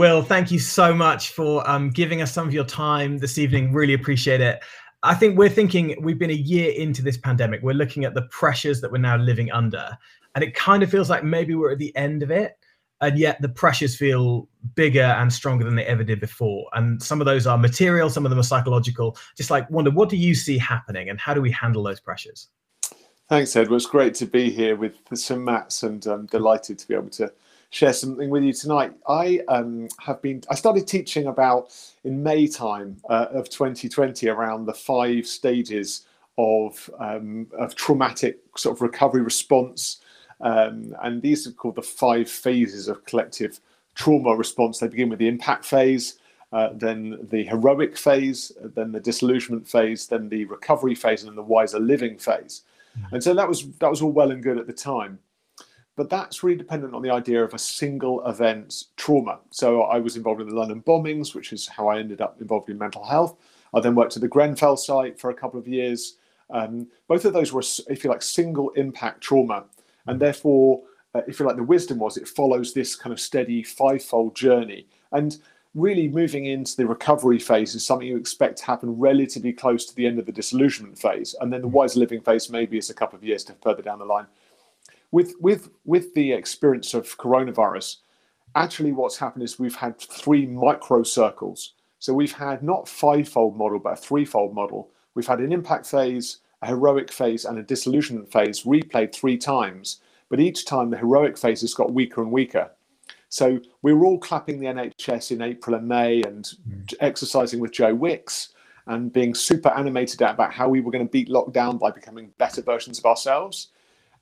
Will, thank you so much for um, giving us some of your time this evening. Really appreciate it. I think we're thinking we've been a year into this pandemic. We're looking at the pressures that we're now living under, and it kind of feels like maybe we're at the end of it. And yet the pressures feel bigger and stronger than they ever did before. And some of those are material, some of them are psychological. Just like wonder, what do you see happening and how do we handle those pressures? Thanks, Edward. It's great to be here with some Mats and I'm delighted to be able to share something with you tonight. I um, have been, I started teaching about in May time uh, of 2020 around the five stages of, um, of traumatic sort of recovery response. Um, and these are called the five phases of collective trauma response. They begin with the impact phase, uh, then the heroic phase, then the disillusionment phase, then the recovery phase, and then the wiser living phase. Mm-hmm. And so that was that was all well and good at the time but that's really dependent on the idea of a single event trauma. So I was involved in the London bombings, which is how I ended up involved in mental health. I then worked at the Grenfell site for a couple of years. Um, both of those were, if you like, single impact trauma. And therefore, uh, if you like, the wisdom was it follows this kind of steady five-fold journey. And really moving into the recovery phase is something you expect to happen relatively close to the end of the disillusionment phase. And then the wise living phase maybe is a couple of years to further down the line with with with the experience of coronavirus, actually what's happened is we've had three micro circles. So we've had not five-fold model, but a three-fold model. We've had an impact phase, a heroic phase, and a disillusionment phase replayed three times. But each time the heroic phase has got weaker and weaker. So we were all clapping the NHS in April and May and mm. exercising with Joe Wicks and being super animated about how we were going to beat lockdown by becoming better versions of ourselves.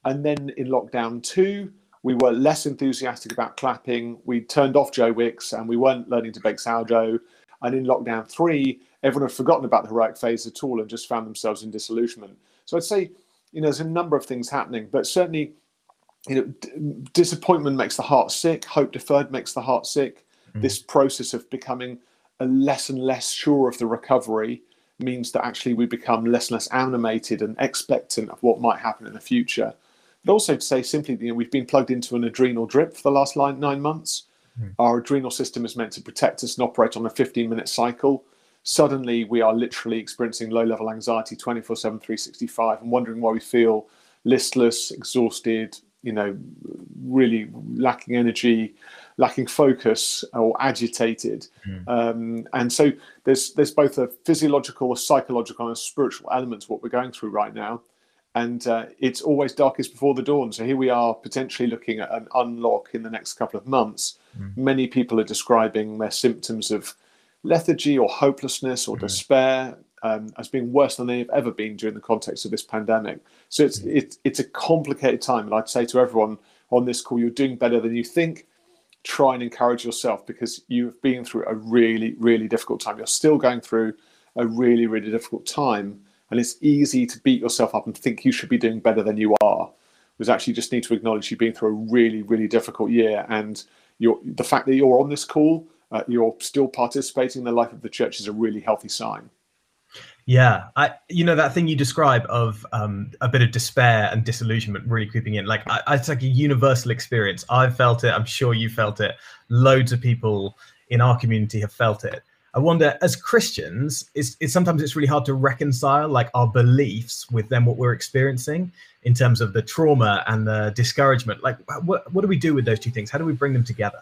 And then in lockdown two, we were less enthusiastic about clapping. We turned off Joe Wicks and we weren't learning to bake sourdough. And in lockdown three, everyone had forgotten about the heroic phase at all and just found themselves in disillusionment. So I'd say, you know, there's a number of things happening, but certainly, you know, d- disappointment makes the heart sick. Hope deferred makes the heart sick. Mm-hmm. This process of becoming a less and less sure of the recovery means that actually we become less and less animated and expectant of what might happen in the future. But also to say simply, you know, we've been plugged into an adrenal drip for the last nine months. Mm. Our adrenal system is meant to protect us and operate on a 15 minute cycle. Suddenly, we are literally experiencing low level anxiety 24 7, 365, and wondering why we feel listless, exhausted, you know, really lacking energy, lacking focus, or agitated. Mm. Um, and so there's there's both a physiological, a psychological, and a spiritual element to what we're going through right now and uh, it's always darkest before the dawn. So here we are potentially looking at an unlock in the next couple of months. Mm. Many people are describing their symptoms of lethargy or hopelessness or mm. despair um, as being worse than they've ever been during the context of this pandemic. So it's mm. it's it's a complicated time, and I'd say to everyone on this call, you're doing better than you think. Try and encourage yourself because you've been through a really really difficult time. You're still going through a really really difficult time and it's easy to beat yourself up and think you should be doing better than you are. Was actually just need to acknowledge you've been through a really, really difficult year, and the fact that you're on this call, uh, you're still participating in the life of the church is a really healthy sign. Yeah, I, you know that thing you describe of um, a bit of despair and disillusionment really creeping in. Like I, it's like a universal experience. I've felt it. I'm sure you felt it. Loads of people in our community have felt it. I wonder, as Christians, it's, it's sometimes it's really hard to reconcile like our beliefs with then what we're experiencing in terms of the trauma and the discouragement. Like, what what do we do with those two things? How do we bring them together?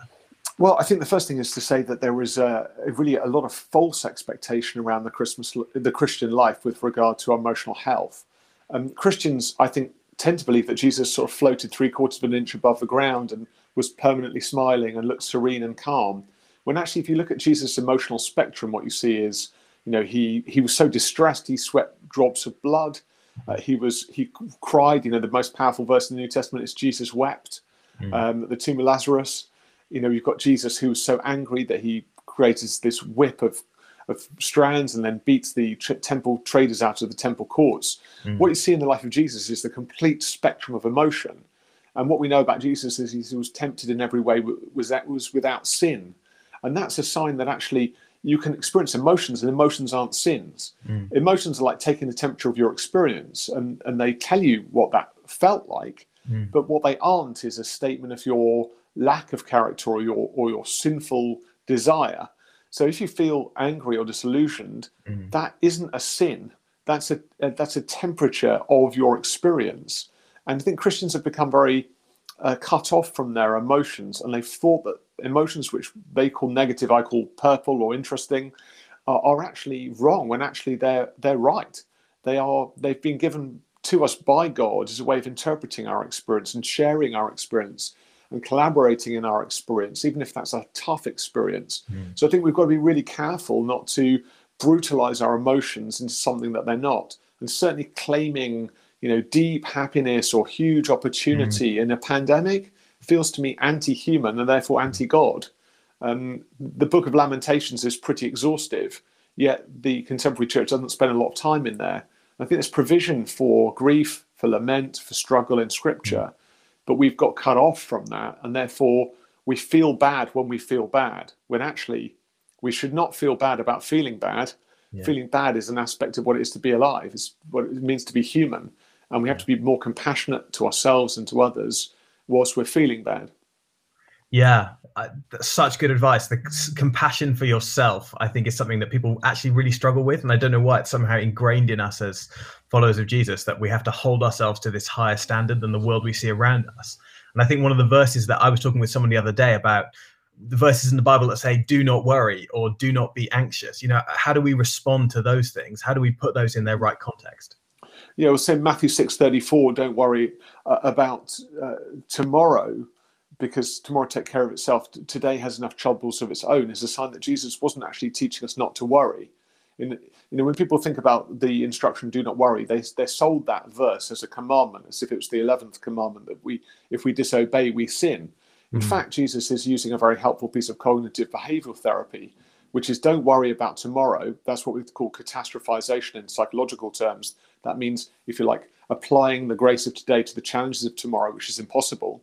Well, I think the first thing is to say that there was a, really a lot of false expectation around the Christmas, the Christian life with regard to emotional health. Um, Christians, I think, tend to believe that Jesus sort of floated three quarters of an inch above the ground and was permanently smiling and looked serene and calm. When actually, if you look at Jesus' emotional spectrum, what you see is, you know, he he was so distressed, he sweat drops of blood. Uh, he was he cried. You know, the most powerful verse in the New Testament is Jesus wept. Mm. Um, at the tomb of Lazarus, you know, you've got Jesus who was so angry that he creates this whip of of strands and then beats the tr- temple traders out of the temple courts. Mm. What you see in the life of Jesus is the complete spectrum of emotion. And what we know about Jesus is he was tempted in every way, was that was without sin. And that's a sign that actually you can experience emotions, and emotions aren't sins. Mm. Emotions are like taking the temperature of your experience, and, and they tell you what that felt like. Mm. But what they aren't is a statement of your lack of character or your or your sinful desire. So if you feel angry or disillusioned, Mm. that isn't a sin. That's a, a that's a temperature of your experience. And I think Christians have become very uh, cut off from their emotions, and they've thought that emotions, which they call negative, I call purple or interesting, are, are actually wrong. When actually they're they're right. They are they've been given to us by God as a way of interpreting our experience and sharing our experience and collaborating in our experience, even if that's a tough experience. Mm. So I think we've got to be really careful not to brutalize our emotions into something that they're not. And certainly claiming, you know, deep happiness or huge opportunity in a pandemic feels to me anti-human and therefore anti-God. Um, the Book of Lamentations is pretty exhaustive, yet the contemporary church doesn't spend a lot of time in there. I think there's provision for grief, for lament, for struggle in Scripture, but we've got cut off from that, and therefore we feel bad when we feel bad. When actually we should not feel bad about feeling bad. Yeah. Feeling bad is an aspect of what it is to be alive. It's what it means to be human, and we have to be more compassionate to ourselves and to others whilst we're feeling bad. Yeah, I, such good advice. The c- compassion for yourself, I think, is something that people actually really struggle with, and I don't know why it's somehow ingrained in us as followers of Jesus that we have to hold ourselves to this higher standard than the world we see around us. And I think one of the verses that I was talking with someone the other day about the verses in the Bible that say "Do not worry" or "Do not be anxious." You know, how do we respond to those things? How do we put those in their right context? Yeah, we'll say Matthew six thirty four. Don't worry uh, about uh, tomorrow, because tomorrow take care of itself. Today has enough troubles of its own. Is a sign that Jesus wasn't actually teaching us not to worry. In, you know, when people think about the instruction "Do not worry," they they sold that verse as a commandment, as if it was the eleventh commandment that we, if we disobey, we sin. In Mhm. fact, Jesus is using a very helpful piece of cognitive behavioral therapy, which is don't worry about tomorrow. That's what we call catastrophization in psychological terms. That means, if you like, applying the grace of today to the challenges of tomorrow, which is impossible.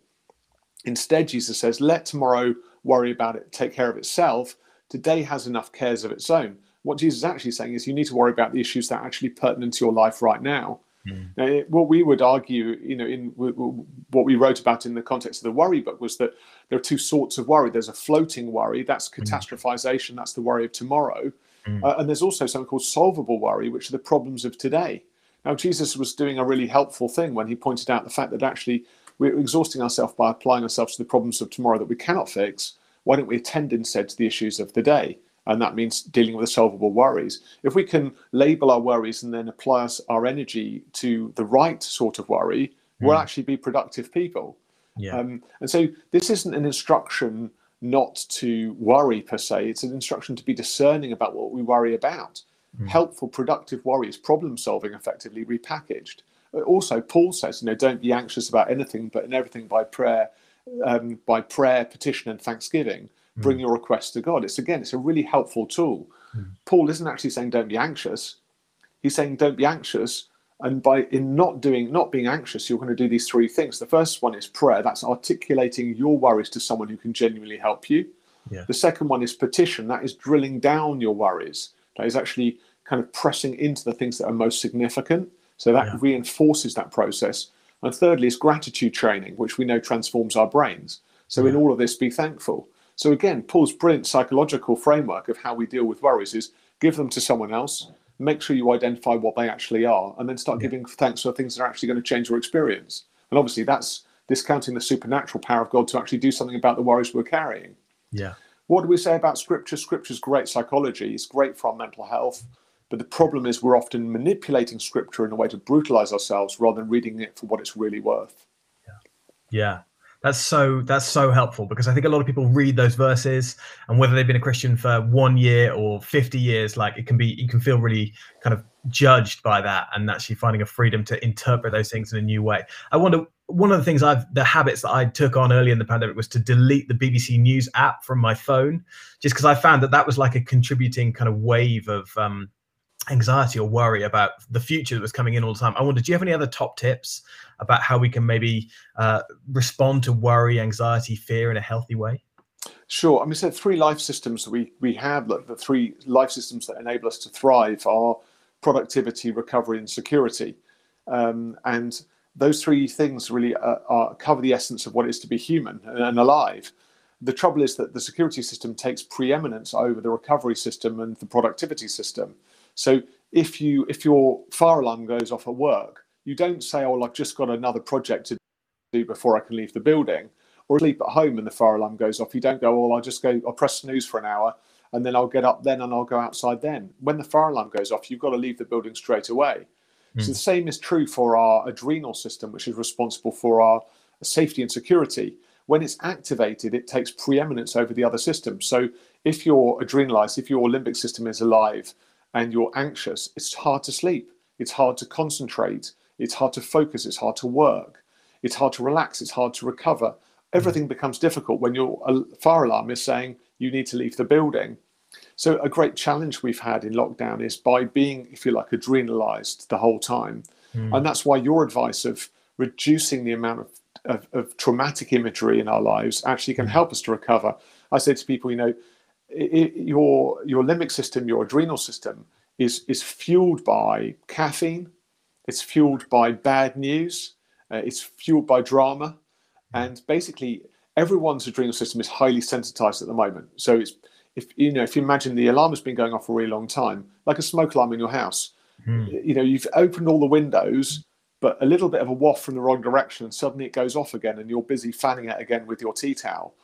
Instead, Jesus says, let tomorrow worry about it, take care of itself. Today has enough cares of its own. What Jesus is actually saying is you need to worry about the issues that are actually pertinent to your life right now. Mm. Now, it- what we would argue, you know, in w- w- what we wrote about in the context of the worry book was that there are two sorts of worry. There's a floating worry, that's catastrophization, that's the worry of tomorrow. Mm. Uh, and there's also something called solvable worry, which are the problems of today. Now, Jesus was doing a really helpful thing when he pointed out the fact that actually we're exhausting ourselves by applying ourselves to the problems of tomorrow that we cannot fix. Why don't we attend instead to the issues of the day? And that means dealing with the solvable worries. If we can label our worries and then apply us, our energy to the right sort of worry, we'll Mm. actually be productive people. Yeah, Um, and so this isn't an instruction not to worry per se, it's an instruction to be discerning about what we worry about. Mm. Helpful, productive worries, problem solving effectively repackaged. Uh, Also, Paul says, you know, don't be anxious about anything, but in everything by prayer, um, by prayer, petition, and thanksgiving, bring your requests to God. It's again, it's a really helpful tool. Mm. Paul isn't actually saying don't be anxious. He's saying don't be anxious, and by in not doing, not being anxious, you're going to do these three things. The first one is prayer. That's articulating your worries to someone who can genuinely help you. Yeah. The second one is petition. That is drilling down your worries. That is actually kind of pressing into the things that are most significant. So that Yeah. reinforces that process. And thirdly is gratitude training, which we know transforms our brains. So in all of this, be thankful. So again, Paul's brilliant psychological framework of how we deal with worries is give them to someone else, make sure you identify what they actually are, and then start Yeah. giving thanks for things that are actually going to change your experience. And obviously, that's discounting the supernatural power of God to actually do something about the worries we're carrying. yeah, What do we say about scripture? Scripture's great psychology, it's great for our mental health. But the problem is we're often manipulating scripture in a way to brutalize ourselves rather than reading it for what it's really worth. yeah. That's so that's so helpful because I think a lot of people read those verses and whether they've been a Christian for one year or 50 years, like it can be you can feel really kind of judged by that and actually finding a freedom to interpret those things in a new way. I wonder one of the things I've the habits that I took on early in the pandemic was to delete the BBC News app from my phone, just because I found that that was like a contributing kind of wave of um, anxiety or worry about the future that was coming in all the time. I wonder, do you have any other top tips about how we can maybe uh, respond to worry, anxiety, fear in a healthy way? Sure. I mean, so three life systems that we, we have, like the three life systems that enable us to thrive are productivity, recovery, and security. Um, and those three things really uh, are, cover the essence of what it is to be human and, alive. the trouble is that the security system takes preeminence over the recovery system and the productivity system. So if you if your fire alarm goes off at work, you don't say, "Oh, well, I've just got another project to do before I can leave the building," or sleep at home and the fire alarm goes off. You don't go, "Well, I'll just go, I'll press snooze for an hour." And then I'll get up then and I'll go outside then. When the fire alarm goes off, you've got to leave the building straight away. Mm. So the same is true for our adrenal system, which is responsible for our safety and security when it's activated, it takes preeminence over the other systems. So if you're adrenalized, if your limbic system is alive and you're anxious, it's hard to sleep. It's hard to concentrate. It's hard to focus. It's hard to work. It's hard to relax. It's hard to recover. Everything becomes difficult when your fire alarm is saying you need to leave the building. So a great challenge we've had in lockdown is by being, if you like, adrenalized the whole time. Mm. And that's why your advice of reducing the amount of of, of traumatic imagery in our lives actually can mm. help us to recover. I say to people, you know, it, your your limbic system, your adrenal system is is fueled by caffeine, it's fueled by bad news, uh, it's fueled by drama, mm. and basically everyone's adrenal system is highly sensitized at the moment. So it's if you know if you imagine the alarm has been going off for a really long time, like a smoke alarm in your house. Mm. You know, you've opened all the windows but a little bit of a waft from the wrong direction, and suddenly it goes off again, and you're busy fanning it again with your tea towel.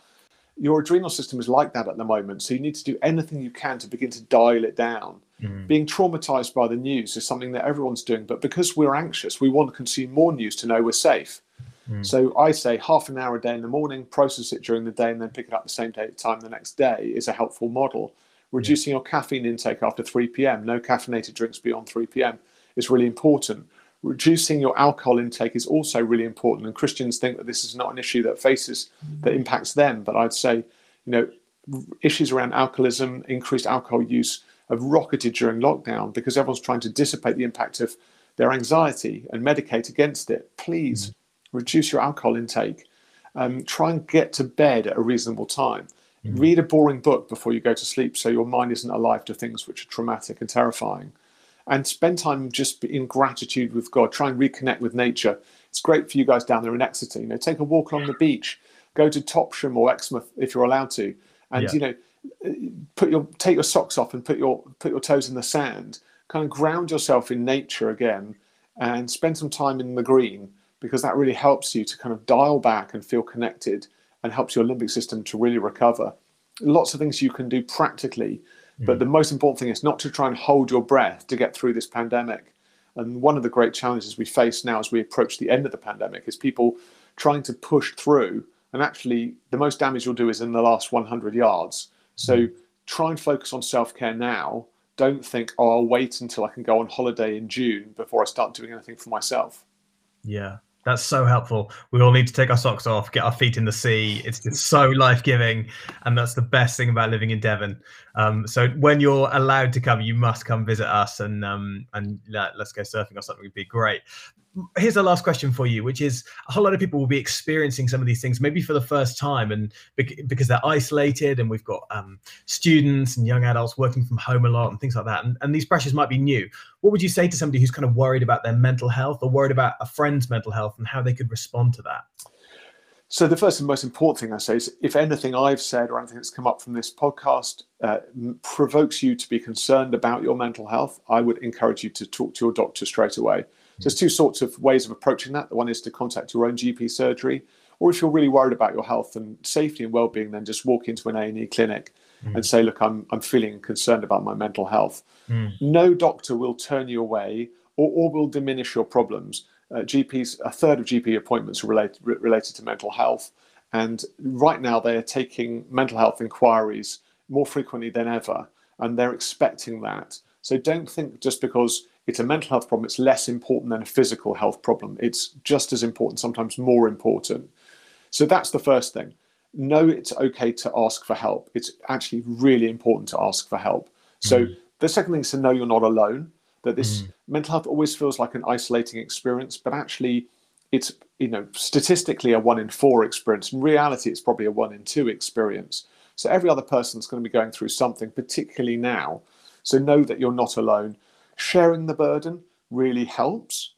Your adrenal system is like that at the moment, so you need to do anything you can to begin to dial it down. Mm. Being traumatized by the news is something that everyone's doing, but because we're anxious, we want to consume more news to know we're safe. Mm. So I say half an hour a day in the morning, process it during the day, and then pick it up the same day, time the next day is a helpful model. Reducing yeah. your caffeine intake after 3 p.m., no caffeinated drinks beyond 3 p.m. is really important reducing your alcohol intake is also really important. And Christians think that this is not an issue that faces that impacts them. But I'd say, you know, issues around alcoholism, increased alcohol use have rocketed during lockdown because everyone's trying to dissipate the impact of their anxiety and medicate against it. Please mm. Reduce your alcohol intake. Um, try and get to bed at a reasonable time. Mm. Read a boring book before you go to sleep so your mind isn't alive to things which are traumatic and terrifying and spend time just in gratitude with God. Try and reconnect with nature. It's great for you guys down there in Exeter. You know, take a walk along the beach, go to Topsham or Exmouth if you're allowed to, and yeah. you know, put your take your socks off and put your put your toes in the sand. Kind of ground yourself in nature again, and spend some time in the green because that really helps you to kind of dial back and feel connected and helps your limbic system to really recover. Lots of things you can do practically but mm. the most important thing is not to try and hold your breath to get through this pandemic. And one of the great challenges we face now as we approach the end of the pandemic is people trying to push through. And actually, the most damage you'll do is in the last 100 yards. So mm. try and focus on self care now. Don't think, oh, I'll wait until I can go on holiday in June before I start doing anything for myself. Yeah, that's so helpful. We all need to take our socks off, get our feet in the sea. It's just so life giving, and that's the best thing about living in Devon. Um, so when you're allowed to come, you must come visit us, and um, and let's go surfing or something would be great here's a last question for you, which is a whole lot of people will be experiencing some of these things maybe for the first time, and because they're isolated, and we've got um, students and young adults working from home a lot and things like that, and, and these pressures might be new. What would you say to somebody who's kind of worried about their mental health or worried about a friend's mental health and how they could respond to that? So the first and most important thing I say is, if anything I've said or anything that's come up from this podcast uh, provokes you to be concerned about your mental health, I would encourage you to talk to your doctor straight away. There's two sorts of ways of approaching that. The one is to contact your own GP surgery, or if you're really worried about your health and safety and well-being, then just walk into an A&E clinic mm. and say, "Look, I'm I'm feeling concerned about my mental health." Mm. No doctor will turn you away or, or will diminish your problems. Uh, GPs, a third of GP appointments are related related to mental health, and right now they are taking mental health inquiries more frequently than ever, and they're expecting that. So don't think just because it's a mental health problem, it's less important than a physical health problem. It's just as important, sometimes more important. So that's the first thing. Know it's okay to ask for help. It's actually really important to ask for help. So mm. the second thing is to know you're not alone, that this mm. mental health always feels like an isolating experience, but actually it's you know statistically a one in four experience. In reality, it's probably a one in two experience. So every other person's going to be going through something, particularly now. So know that you're not alone sharing the burden really helps.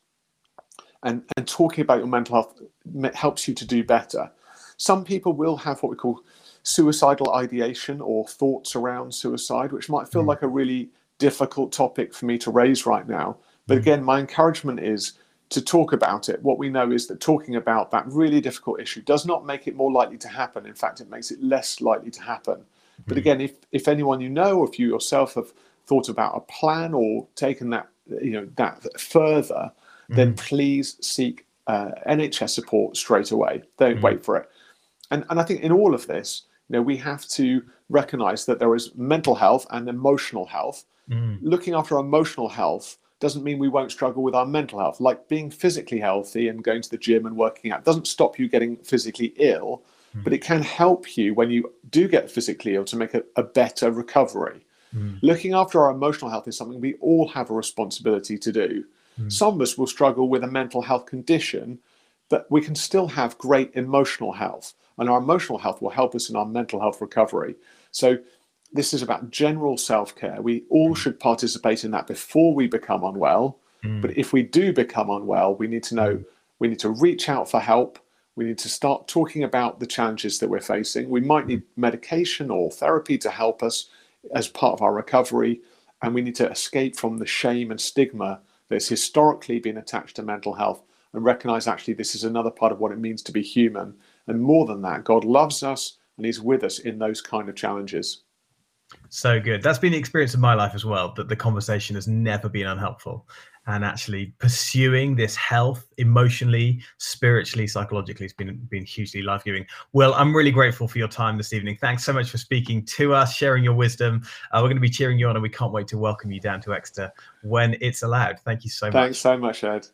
And, and talking about your mental health helps you to do better. Some people will have what we call suicidal ideation or thoughts around suicide, which might feel mm. like a really difficult topic for me to raise right now. But mm. again, my encouragement is to talk about it. What we know is that talking about that really difficult issue does not make it more likely to happen. In fact, it makes it less likely to happen. Mm. But again, if, if anyone you know, or if you yourself have thought about a plan or taken that you know that further, then please seek uh, NHS support straight away. Don't wait for it. And and I think in all of this, you know, we have to recognize that there is mental health and emotional health. Mm. Looking after our emotional health doesn't mean we won't struggle with our mental health. Like being physically healthy and going to the gym and working out doesn't stop you getting physically ill, mm. but it can help you when you do get physically ill to make a, a better recovery. Mm. Looking after our emotional health is something we all have a responsibility to do. Mm. Some of us will struggle with a mental health condition, but we can still have great emotional health and our emotional health will help us in our mental health recovery. So, this is about general self care. We all should participate in that before we become unwell. Mm. But if we do become unwell, we need to know mm. we need to reach out for help. We need to start talking about the challenges that we're facing. We might need medication or therapy to help us as part of our recovery. And we need to escape from the shame and stigma that's historically been attached to mental health and recognize actually this is another part of what it means to be human and more than that, God loves us and He's with us in those kind of challenges. So good. That's been the experience of my life as well, that the conversation has never been unhelpful. And actually pursuing this health emotionally, spiritually, psychologically has been, been hugely life giving. Well, I'm really grateful for your time this evening. Thanks so much for speaking to us, sharing your wisdom. Uh, we're going to be cheering you on, and we can't wait to welcome you down to Exeter when it's allowed. Thank you so much. Thanks so much, Ed.